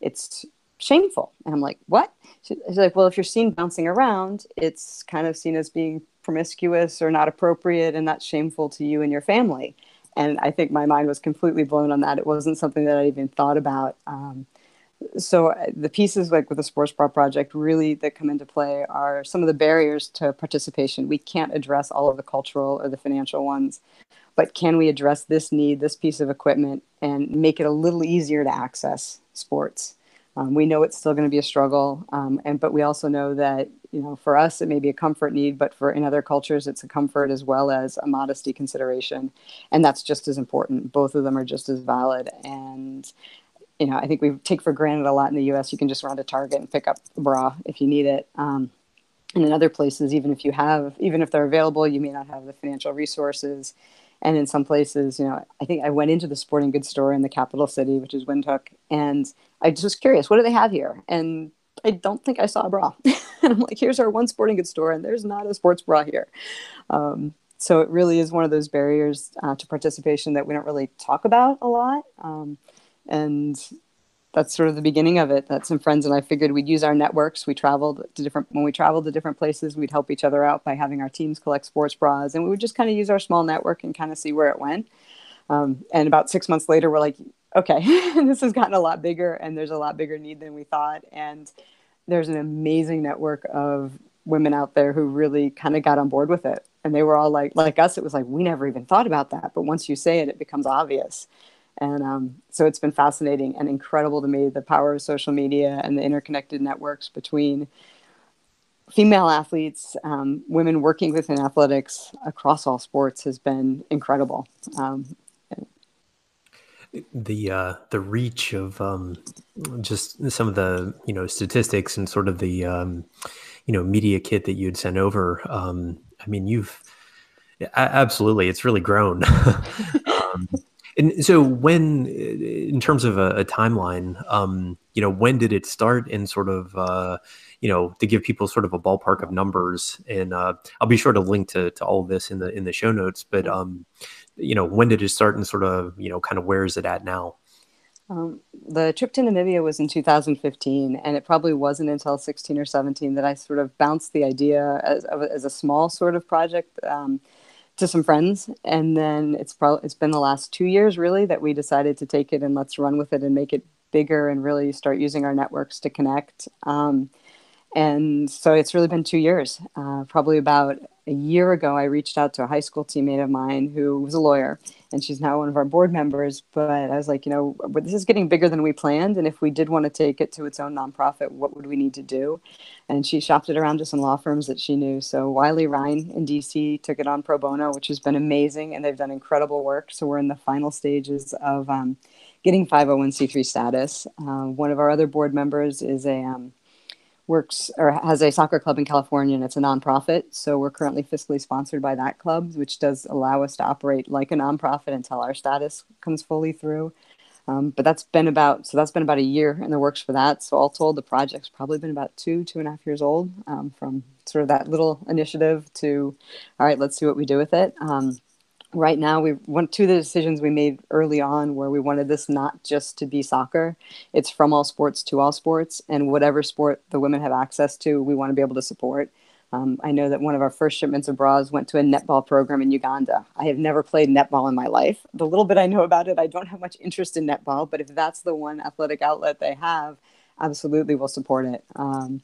it's shameful. And I'm like, what? She's like, well, if you're seen bouncing around, it's kind of seen as being promiscuous or not appropriate, and that's shameful to you and your family. And I think my mind was completely blown on that. It wasn't something that I even thought about. Um, so uh, the pieces like with the sports bra project really that come into play are some of the barriers to participation we can't address all of the cultural or the financial ones but can we address this need this piece of equipment and make it a little easier to access sports um, we know it's still going to be a struggle um, and but we also know that you know for us it may be a comfort need but for in other cultures it's a comfort as well as a modesty consideration and that's just as important both of them are just as valid and you know, I think we take for granted a lot in the U.S. You can just run to Target and pick up a bra if you need it. Um, and in other places, even if you have, even if they're available, you may not have the financial resources. And in some places, you know, I think I went into the sporting goods store in the capital city, which is Windhoek, and I just was curious, what do they have here? And I don't think I saw a bra. and I'm like, here's our one sporting goods store, and there's not a sports bra here. Um, so it really is one of those barriers uh, to participation that we don't really talk about a lot. Um, and that's sort of the beginning of it. That some friends and i figured we'd use our networks. We traveled to different when we traveled to different places we'd help each other out by having our teams collect sports bras and we would just kind of use our small network and kind of see where it went. Um, and about six months later we're like okay this has gotten a lot bigger and there's a lot bigger need than we thought. And there's an amazing network of women out there who really kind of got on board with it. And they were all like like us it was like we never even thought about that. But once you say it it becomes obvious and um, so it's been fascinating and incredible to me the power of social media and the interconnected networks between female athletes, um, women working within athletics across all sports has been incredible. Um, the uh, the reach of um, just some of the you know statistics and sort of the um, you know media kit that you'd sent over. Um, I mean, you've absolutely it's really grown. and so, when, in terms of a, a timeline, um, you know, when did it start? And sort of, uh, you know, to give people sort of a ballpark of numbers. And uh, I'll be sure to link to to all of this in the in the show notes. But um, you know, when did it start? And sort of, you know, kind of where is it at now? Um, the trip to Namibia was in 2015, and it probably wasn't until 16 or 17 that I sort of bounced the idea as, as a small sort of project. Um, to some friends and then it's probably it's been the last two years really that we decided to take it and let's run with it and make it bigger and really start using our networks to connect um, And so it's really been two years. Uh, probably about a year ago, I reached out to a high school teammate of mine who was a lawyer, and she's now one of our board members. But I was like, you know, this is getting bigger than we planned. And if we did want to take it to its own nonprofit, what would we need to do? And she shopped it around to some law firms that she knew. So Wiley Rein in DC took it on pro bono, which has been amazing, and they've done incredible work. So we're in the final stages of um, getting 501c3 status. Uh, one of our other board members is a um, works or has a soccer club in California and it's a nonprofit. So we're currently fiscally sponsored by that club, which does allow us to operate like a nonprofit until our status comes fully through. Um, but that's been about so that's been about a year in the works for that. So all told, the project's probably been about two two and a half years old um, from sort of that little initiative to all right, let's see what we do with it. Um, right now we went to the decisions we made early on where we wanted this not just to be soccer it's from all sports to all sports and whatever sport the women have access to we want to be able to support. Um, i know that one of our first shipments of bras went to a netball program in uganda. I have never played netball in my life. The little bit i know about it i don't have much interest in netball but if that's the one athletic outlet they have absolutely we'll support it. Um,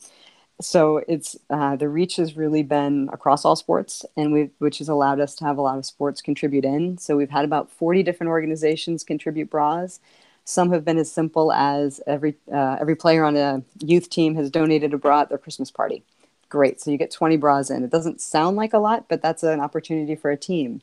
so it's uh, the reach has really been across all sports and we which has allowed us to have a lot of sports contribute in. So we've had about 40 different organizations contribute bras. Some have been as simple as every uh, every player on a youth team has donated a bra at their christmas party. Great so you get 20 bras in. It doesn't sound like a lot but that's an opportunity for a team.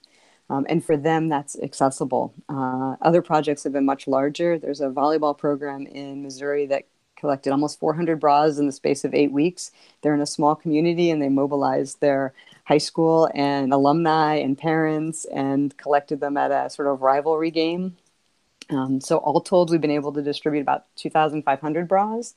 Um, and for them that's accessible. Uh, other projects have been much larger. There's a volleyball program in missouri that collected almost 400 bras in the space of eight weeks. They're in a small community and they mobilized their high school and alumni and parents and collected them at a sort of rivalry game. Um, so, all told, we've been able to distribute about 2,500 bras.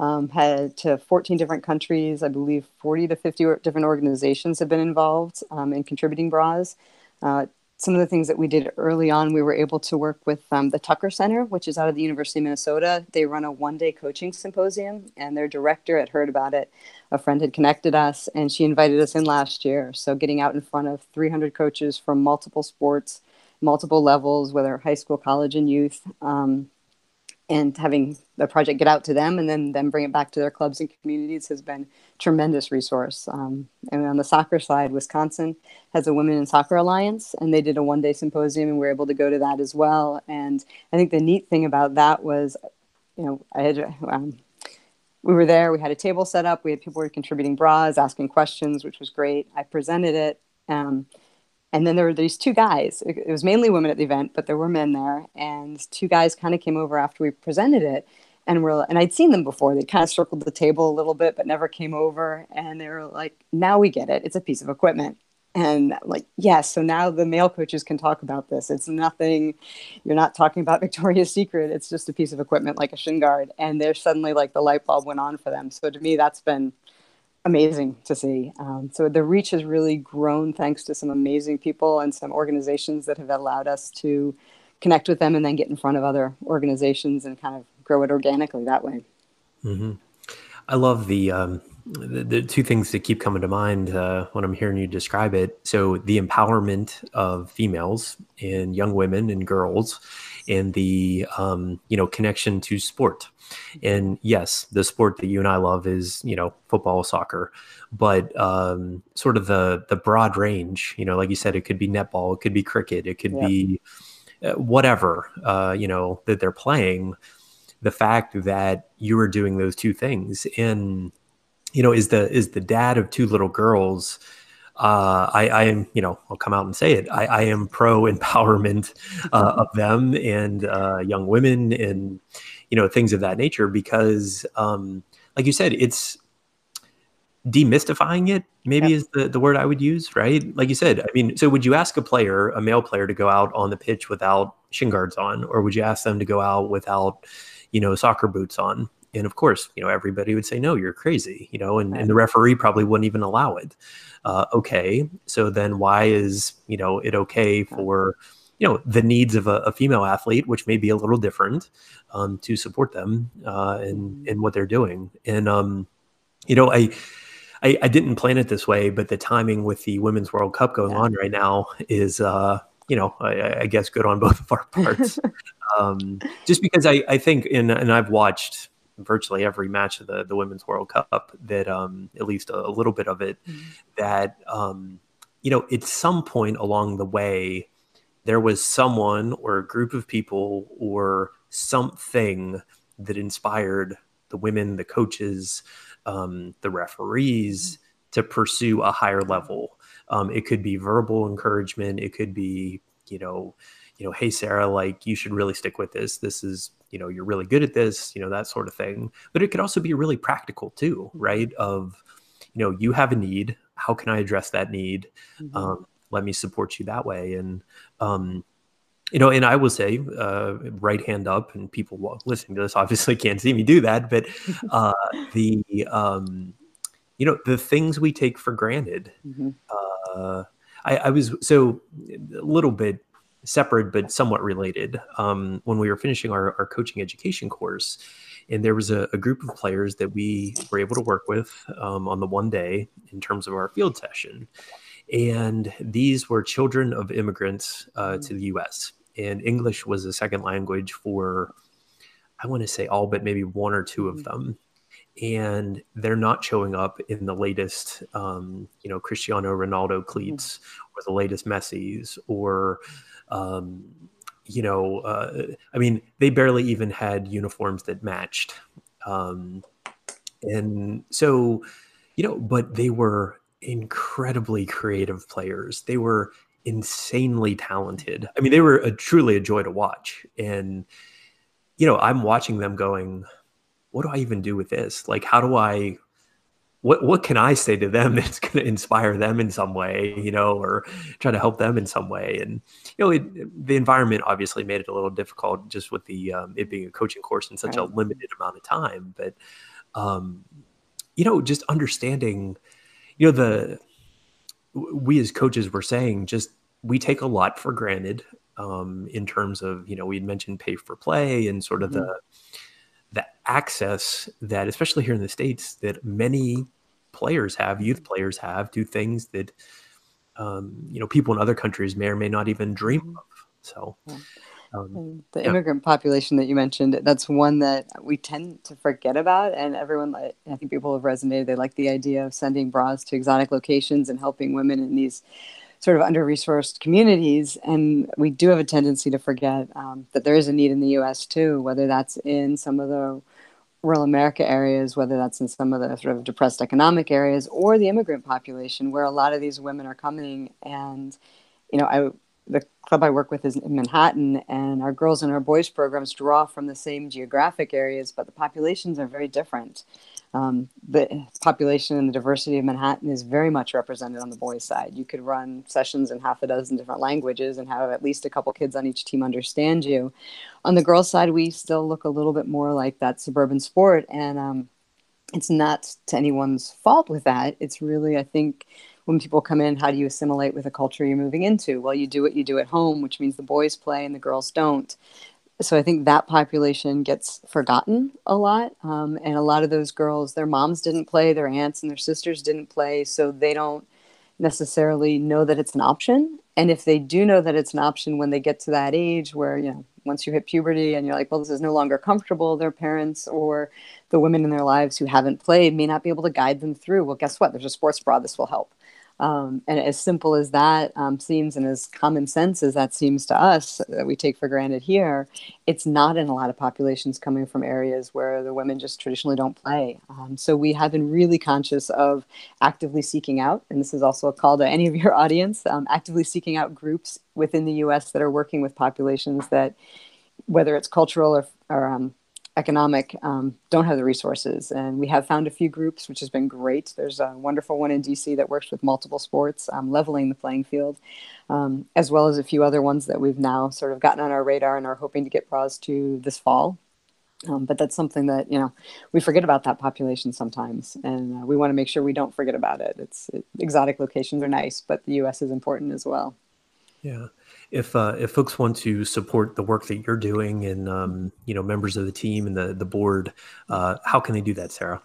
Um, had to 14 different countries. I believe 40 to 50 different organizations have been involved um, in contributing bras. Uh, some of the things that we did early on, we were able to work with um, the Tucker Center, which is out of the University of Minnesota. They run a one day coaching symposium, and their director had heard about it. A friend had connected us, and she invited us in last year. So, getting out in front of 300 coaches from multiple sports, multiple levels, whether high school, college, and youth, um, and having the project get out to them and then them bring it back to their clubs and communities has been tremendous resource. Um, and on the soccer side, Wisconsin has a Women in Soccer Alliance, and they did a one day symposium, and we were able to go to that as well. And I think the neat thing about that was, you know, I had. Um, we were there. We had a table set up. We had people were contributing bras, asking questions, which was great. I presented it. Um, and then there were these two guys. It, was mainly women at the event, but there were men there. And two guys kind of came over after we presented it, and were and I'd seen them before. They kind of circled the table a little bit, but never came over. And they were like, "Now we get it. It's a piece of equipment." And like, yes. So now the male coaches can talk about this. It's nothing. You're not talking about Victoria's Secret. It's just a piece of equipment like a shin guard. And they're suddenly like the light bulb went on for them. So to me, that's been amazing to see. Um, so the reach has really grown thanks to some amazing people and some organizations that have allowed us to connect with them and then get in front of other organizations and kind of grow it organically that way. Mm-hmm. I love the, um, the, the two things that keep coming to mind uh, when I'm hearing you describe it. So the empowerment of females and young women and girls, and the um, you know connection to sport and yes, the sport that you and I love is, you know, football, soccer, but um, sort of the the broad range. You know, like you said, it could be netball, it could be cricket, it could yeah. be uh, whatever. Uh, you know that they're playing. The fact that you are doing those two things, and you know, is the is the dad of two little girls uh, I, I, am, you know, I'll come out and say it. I, I am pro empowerment uh, of them and uh, young women and, you know, things of that nature because, um, like you said, it's demystifying it, maybe yep. is the, the word I would use, right? Like you said, I mean, so would you ask a player, a male player, to go out on the pitch without shin guards on, or would you ask them to go out without, you know, soccer boots on? And of course, you know, everybody would say, no, you're crazy, you know, and, and the referee probably wouldn't even allow it. Uh, okay. So then why is, you know, it okay for, you know, the needs of a, a female athlete, which may be a little different, um, to support them uh, in, mm-hmm. in what they're doing. And, um, you know, I, I, I, didn't plan it this way, but the timing with the Women's World Cup going yeah. on right now is, uh, you know, I, I, guess good on both of our parts. um, just because I, I think, in, and I've watched virtually every match of the the Women's World Cup that um, at least a, a, little bit of it mm-hmm. that um, you know at some point along the way there was someone or a group of people or something that inspired the women, the coaches, um, the referees to pursue a higher level. Um, it could be verbal encouragement. It could be, you know, you know, hey Sarah, like you should really stick with this. This is, you know, you're really good at this. You know, that sort of thing. But it could also be really practical too, right? Of, you know, you have a need. How can I address that need? Mm-hmm. Um, let me support you that way. And um, you know, and I will say, uh, right hand up, and people listening to this obviously can't see me do that, but uh, the um, you know the things we take for granted. Mm-hmm. Uh, I, I, was so a little bit separate, but somewhat related. Um, when we were finishing our, our coaching education course, and there was a, a, group of players that we were able to work with um, on the one day in terms of our field session. And these were children of immigrants uh, to the US and English was a second language for, I want to say all but maybe one or two of mm-hmm. them. And they're not showing up in the latest, um, you know, Cristiano Ronaldo mm-hmm. cleats or the latest Messi's or, um, you know, uh, I mean, they barely even had uniforms that matched. Um, and so, you know, but they were incredibly creative players. They were insanely talented. I mean, they were a, truly a joy to watch. And, you know, I'm watching them going, what do I even do with this? Like, how do I, what, what can I say to them that's going to inspire them in some way, you know, or try to help them in some way? And, you know, it, the environment obviously made it a little difficult just with the, um, it being a coaching course in such right. a limited amount of time. But, um, you know, just understanding, you know, the, we as coaches were saying just we take a lot for granted um, in terms of you know we mentioned pay for play and sort of mm-hmm. the access that especially here in the states that many players have youth players have to things that um, you know people in other countries may or may not even dream mm-hmm. of so yeah. Um, the yeah. immigrant population that you mentioned, that's one that we tend to forget about. And everyone, I think people have resonated. They like the idea of sending bras to exotic locations and helping women in these sort of under resourced communities. And we do have a tendency to forget um, that there is a need in the US too, whether that's in some of the rural America areas, whether that's in some of the sort of depressed economic areas or the immigrant population, where a lot of these women are coming. And, you know, I the club I work with is in Manhattan, and our girls and our boys programs draw from the same geographic areas, but the populations are very different. Um, the population and the diversity of Manhattan is very much represented on the boys' side. You could run sessions in half a dozen different languages and have at least a couple kids on each team understand you. On the girls' side, we still look a little bit more like that suburban sport, and um, it's not to anyone's fault with that. It's really, I think, when people come in, how do you assimilate with the culture you're moving into? Well, you do what you do at home, which means the boys play and the girls don't. So I think that population gets forgotten a lot. Um, and a lot of those girls, their moms didn't play, their aunts and their sisters didn't play, so they don't necessarily know that it's an option. And if they do know that it's an option when they get to that age where, you know, once you hit puberty and you're like, well, this is no longer comfortable, their parents or the women in their lives who haven't played may not be able to guide them through. Well, guess what? There's a sports bra. This will help. Um, and as simple as that um, seems, and as common sense as that seems to us, that we take for granted here, it's not in a lot of populations coming from areas where the women just traditionally don't play. Um, so we have been really conscious of actively seeking out, and this is also a call to any of your audience, um, actively seeking out groups within the U.S. that are working with populations that, whether it's cultural or, or um, economic um, don't have the resources. And we have found a few groups, which has been great. There's a wonderful one in DC that works with multiple sports, um, leveling the playing field, um, as well as a few other ones that we've now sort of gotten on our radar and are hoping to get bras to this fall. Um, but that's something that you know we forget about that population sometimes, and uh, we want to make sure we don't forget about it. It's it, exotic locations are nice, but the U.S. is important as well. Yeah, if uh, if folks want to support the work that you're doing and um, you know members of the team and the the board, uh, how can they do that, Sarah?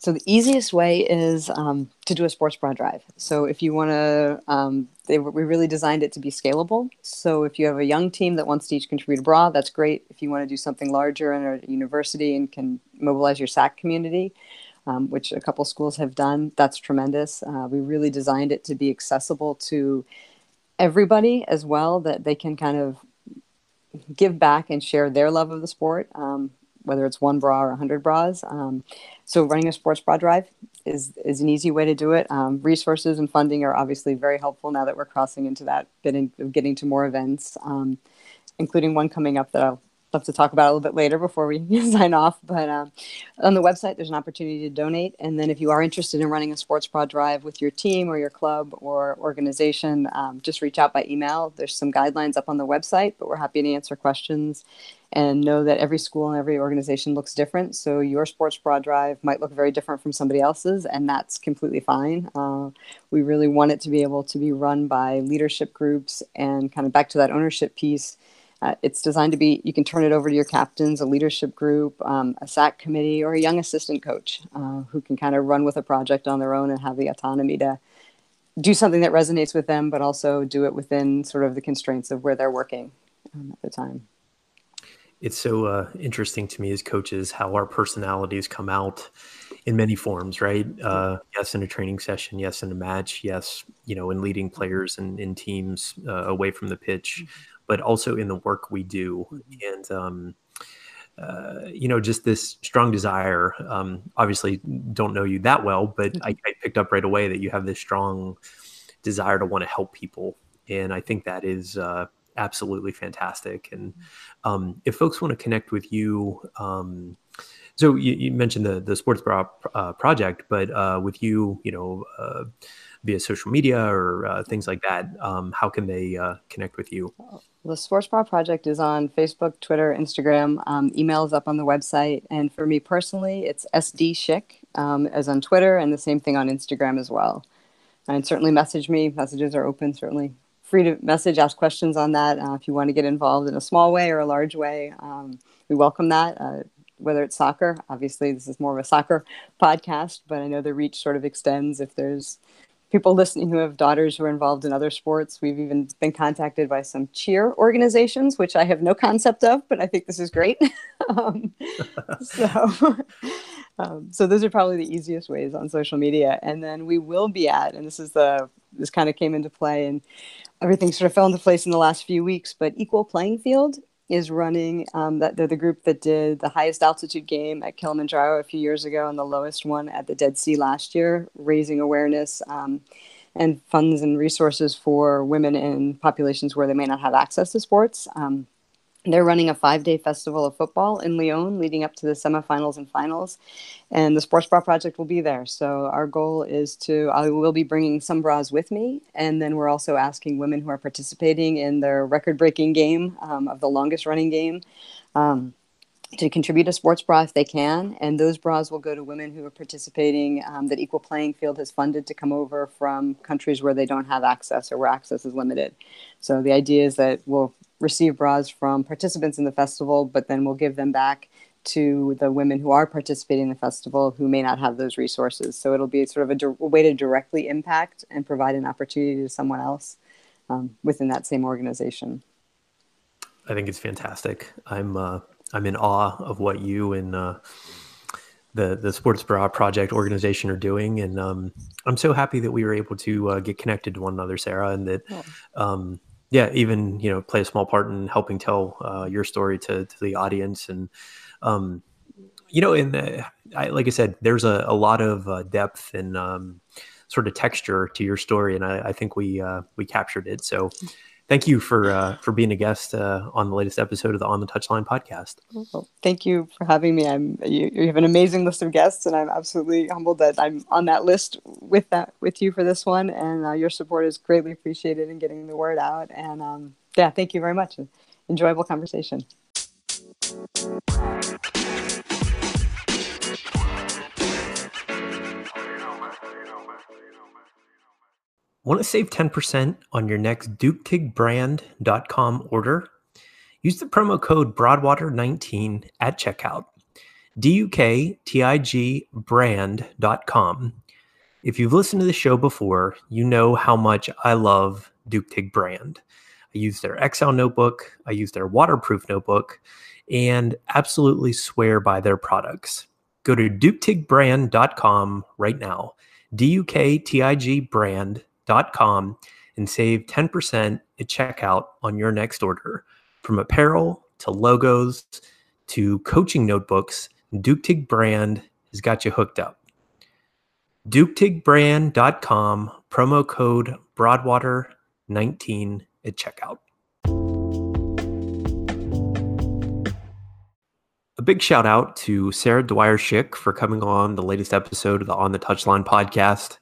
So the easiest way is um, to do a sports bra drive. So if you want to, um, we really designed it to be scalable. So if you have a young team that wants to each contribute a bra, that's great. If you want to do something larger in a university and can mobilize your SAAC community, um, which a couple schools have done, that's tremendous. Uh, we really designed it to be accessible to everybody as well that they can kind of give back and share their love of the sport, um, whether it's one bra or 100 bras. Um, so running a sports bra drive is, is an easy way to do it. Um, resources and funding are obviously very helpful now that we're crossing into that bit of getting to more events, um, including one coming up that I'll love to talk about a little bit later before we sign off. But um, on the website, there's an opportunity to donate. And then if you are interested in running a sports bra drive with your team or your club or organization, um, just reach out by email. There's some guidelines up on the website, but we're happy to answer questions and know that every school and every organization looks different. So your sports bra drive might look very different from somebody else's, and that's completely fine. Uh, we really want it to be able to be run by leadership groups and kind of back to that ownership piece uh, it's designed to be, you can turn it over to your captains, a leadership group, um, a SAAC committee, or a young assistant coach uh, who can kind of run with a project on their own and have the autonomy to do something that resonates with them, but also do it within sort of the constraints of where they're working um, at the time. It's so uh, interesting to me as coaches how our personalities come out in many forms, right? Uh, yes, in a training session, yes, in a match, yes, you know, in leading players and in teams uh, away from the pitch. But also in the work we do. Mm-hmm. And, um, uh, you know, just this strong desire. Um, obviously, don't know you that well, but I, mm-hmm. I, picked up right away that you have this strong desire to want to help people, and I think that is uh, absolutely fantastic. And mm-hmm. um, if folks want to connect with you, um, so you, you, mentioned the the sports bra uh, project, but uh, with you, you know uh, via social media or uh, things like that, um, how can they uh, connect with you? The Sports Bra Project is on Facebook, Twitter, Instagram. Um, email is up on the website. And for me personally, it's SD Schick um, as on Twitter and the same thing on Instagram as well. And certainly message me. Messages are open, certainly free to message, ask questions on that. Uh, if you want to get involved in a small way or a large way, um, we welcome that. Uh, whether it's soccer, obviously this is more of a soccer podcast, but I know the reach sort of extends if there's people listening who have daughters who are involved in other sports. We've even been contacted by some cheer organizations, which I have no concept of, but I think this is great. um, so, um, so those are probably the easiest ways on social media. And then we will be at, and this is the this kind of came into play, and everything sort of fell into place in the last few weeks. But equal playing field is running. Um, that they're the group that did the highest altitude game at Kilimanjaro a few years ago and the lowest one at the Dead Sea last year, raising awareness um, and funds and resources for women in populations where they may not have access to sports. Um, they're running a five day festival of football in Lyon leading up to the semifinals and finals. And the Sports Bra Project will be there. So our goal is to, I will be bringing some bras with me. And then we're also asking women who are participating in their record breaking game um, of the longest running game. Um, to contribute a sports bra if they can, and those bras will go to women who are participating um, that Equal Playing Field has funded to come over from countries where they don't have access or where access is limited. So the idea is that we'll receive bras from participants in the festival, but then we'll give them back to the women who are participating in the festival who may not have those resources. So it'll be sort of a, di- a way to directly impact and provide an opportunity to someone else um, within that same organization. I think it's fantastic. I'm uh, I'm in awe of what you and uh, the the Sports Bra Project organization are doing, and um, I'm so happy that we were able to uh, get connected to one another, Sarah, and that. Yeah. Um, yeah, even you know, play a small part in helping tell uh, your story to, to the audience, and um, you know, in the, I, like I said, there's a, a lot of uh, depth and um, sort of texture to your story, and I, I think we uh, we captured it. So, thank you for uh, for being a guest uh, on the latest episode of the On the Touchline podcast. Well, thank you for having me. I'm you, you, have an amazing list of guests, and I'm absolutely humbled that I'm on that list with that with you for this one. And uh, your support is greatly appreciated in getting the word out. And um, yeah, thank you very much. Enjoyable conversation. Want to save 10% on your next DuktigBrand.com order? Use the promo code Broadwater19 at checkout. D-U-K-T-I-G brand.com. If you've listened to the show before, you know how much I love Duktig brand. I use their Excel notebook, I use their waterproof notebook, and absolutely swear by their products. Go to duktigbrand.com right now, D U K T I G brand.com, and save 10% at checkout on your next order. From apparel to logos to coaching notebooks, Duktig brand has got you hooked up. DuktigBrand.com, promo code Broadwater19 at checkout. A big shout out to Sarah Dwyer Schick for coming on the latest episode of the On the Touchline podcast.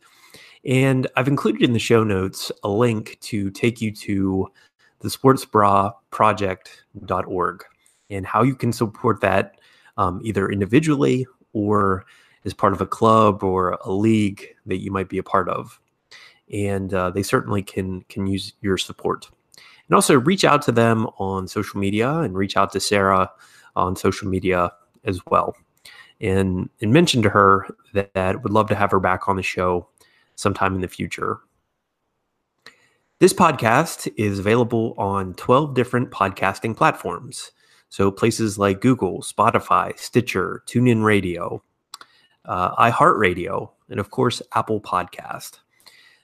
And I've included in the show notes a link to take you to the sportsbraproject.org and how you can support that um, either individually or as part of a club or a league that you might be a part of. And uh, they certainly can can use your support. And also reach out to them on social media and reach out to Sarah on social media as well. And, and mention to her that, that would love to have her back on the show sometime in the future. This podcast is available on 12 different podcasting platforms. So places like Google, Spotify, Stitcher, TuneIn Radio, uh, iHeartRadio, and of course, Apple Podcast.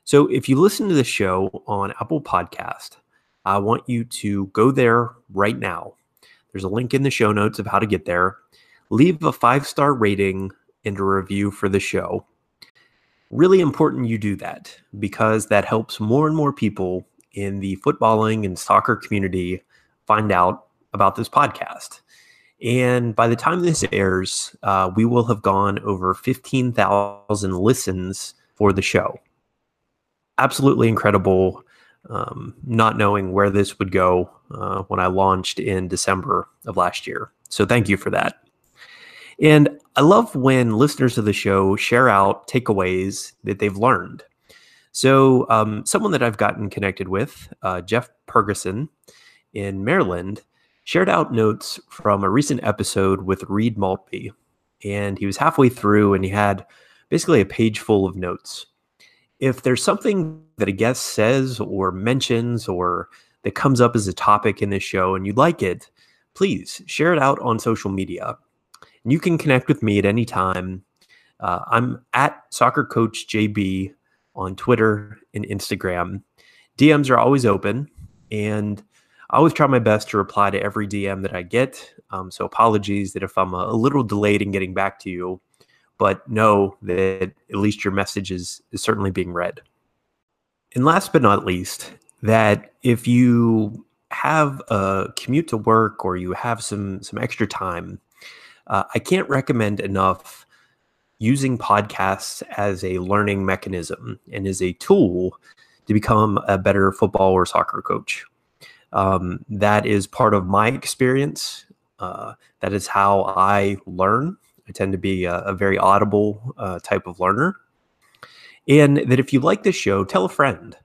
So if you listen to the show on Apple Podcast, I want you to go there right now. There's a link in the show notes of how to get there. Leave a five star rating and a review for the show. Really important you do that because that helps more and more people in the footballing and soccer community find out about this podcast. And by the time this airs, uh, we will have gone over 15,000 listens for the show. Absolutely incredible. Um, not knowing where this would go uh, when I launched in December of last year. So thank you for that. And I love when listeners of the show share out takeaways that they've learned. So, um, someone that I've gotten connected with, uh, Jeff Pergerson in Maryland, shared out notes from a recent episode with Reed Maltby. And he was halfway through and he had basically a page full of notes. If there's something that a guest says or mentions or that comes up as a topic in this show and you like it, please share it out on social media. And you can connect with me at any time. Uh, I'm at Soccer Coach JB on Twitter and Instagram. DMs are always open. And I always try my best to reply to every DM that I get. Um, so apologies that if I'm a, a, little delayed in getting back to you, but know that at least your message is, is certainly being read. And last but not least, that if you have a commute to work or you have some some extra time, uh, I can't recommend enough using podcasts as a learning mechanism and as a tool to become a better football or soccer coach. Um, that is part of my experience. Uh, that is how I learn. I tend to be a, a very audible uh, type of learner. And that if you like this show, tell a friend.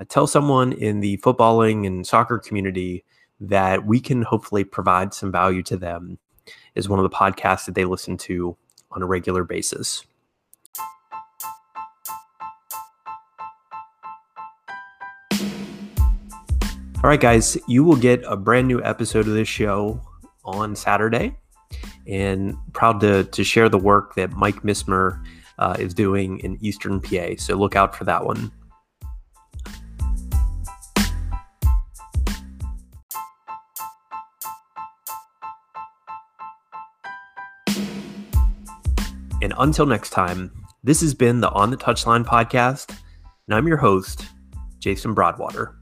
Uh, tell someone in the footballing and soccer community that we can hopefully provide some value to them as one of the podcasts that they listen to on a regular basis. All right, guys, you will get a brand new episode of this show on Saturday. And proud to, to share the work that Mike Mismer uh, is doing in Eastern PA. So look out for that one. Until next time, this has been the On the Touchline podcast, and I'm your host, Jason Broadwater.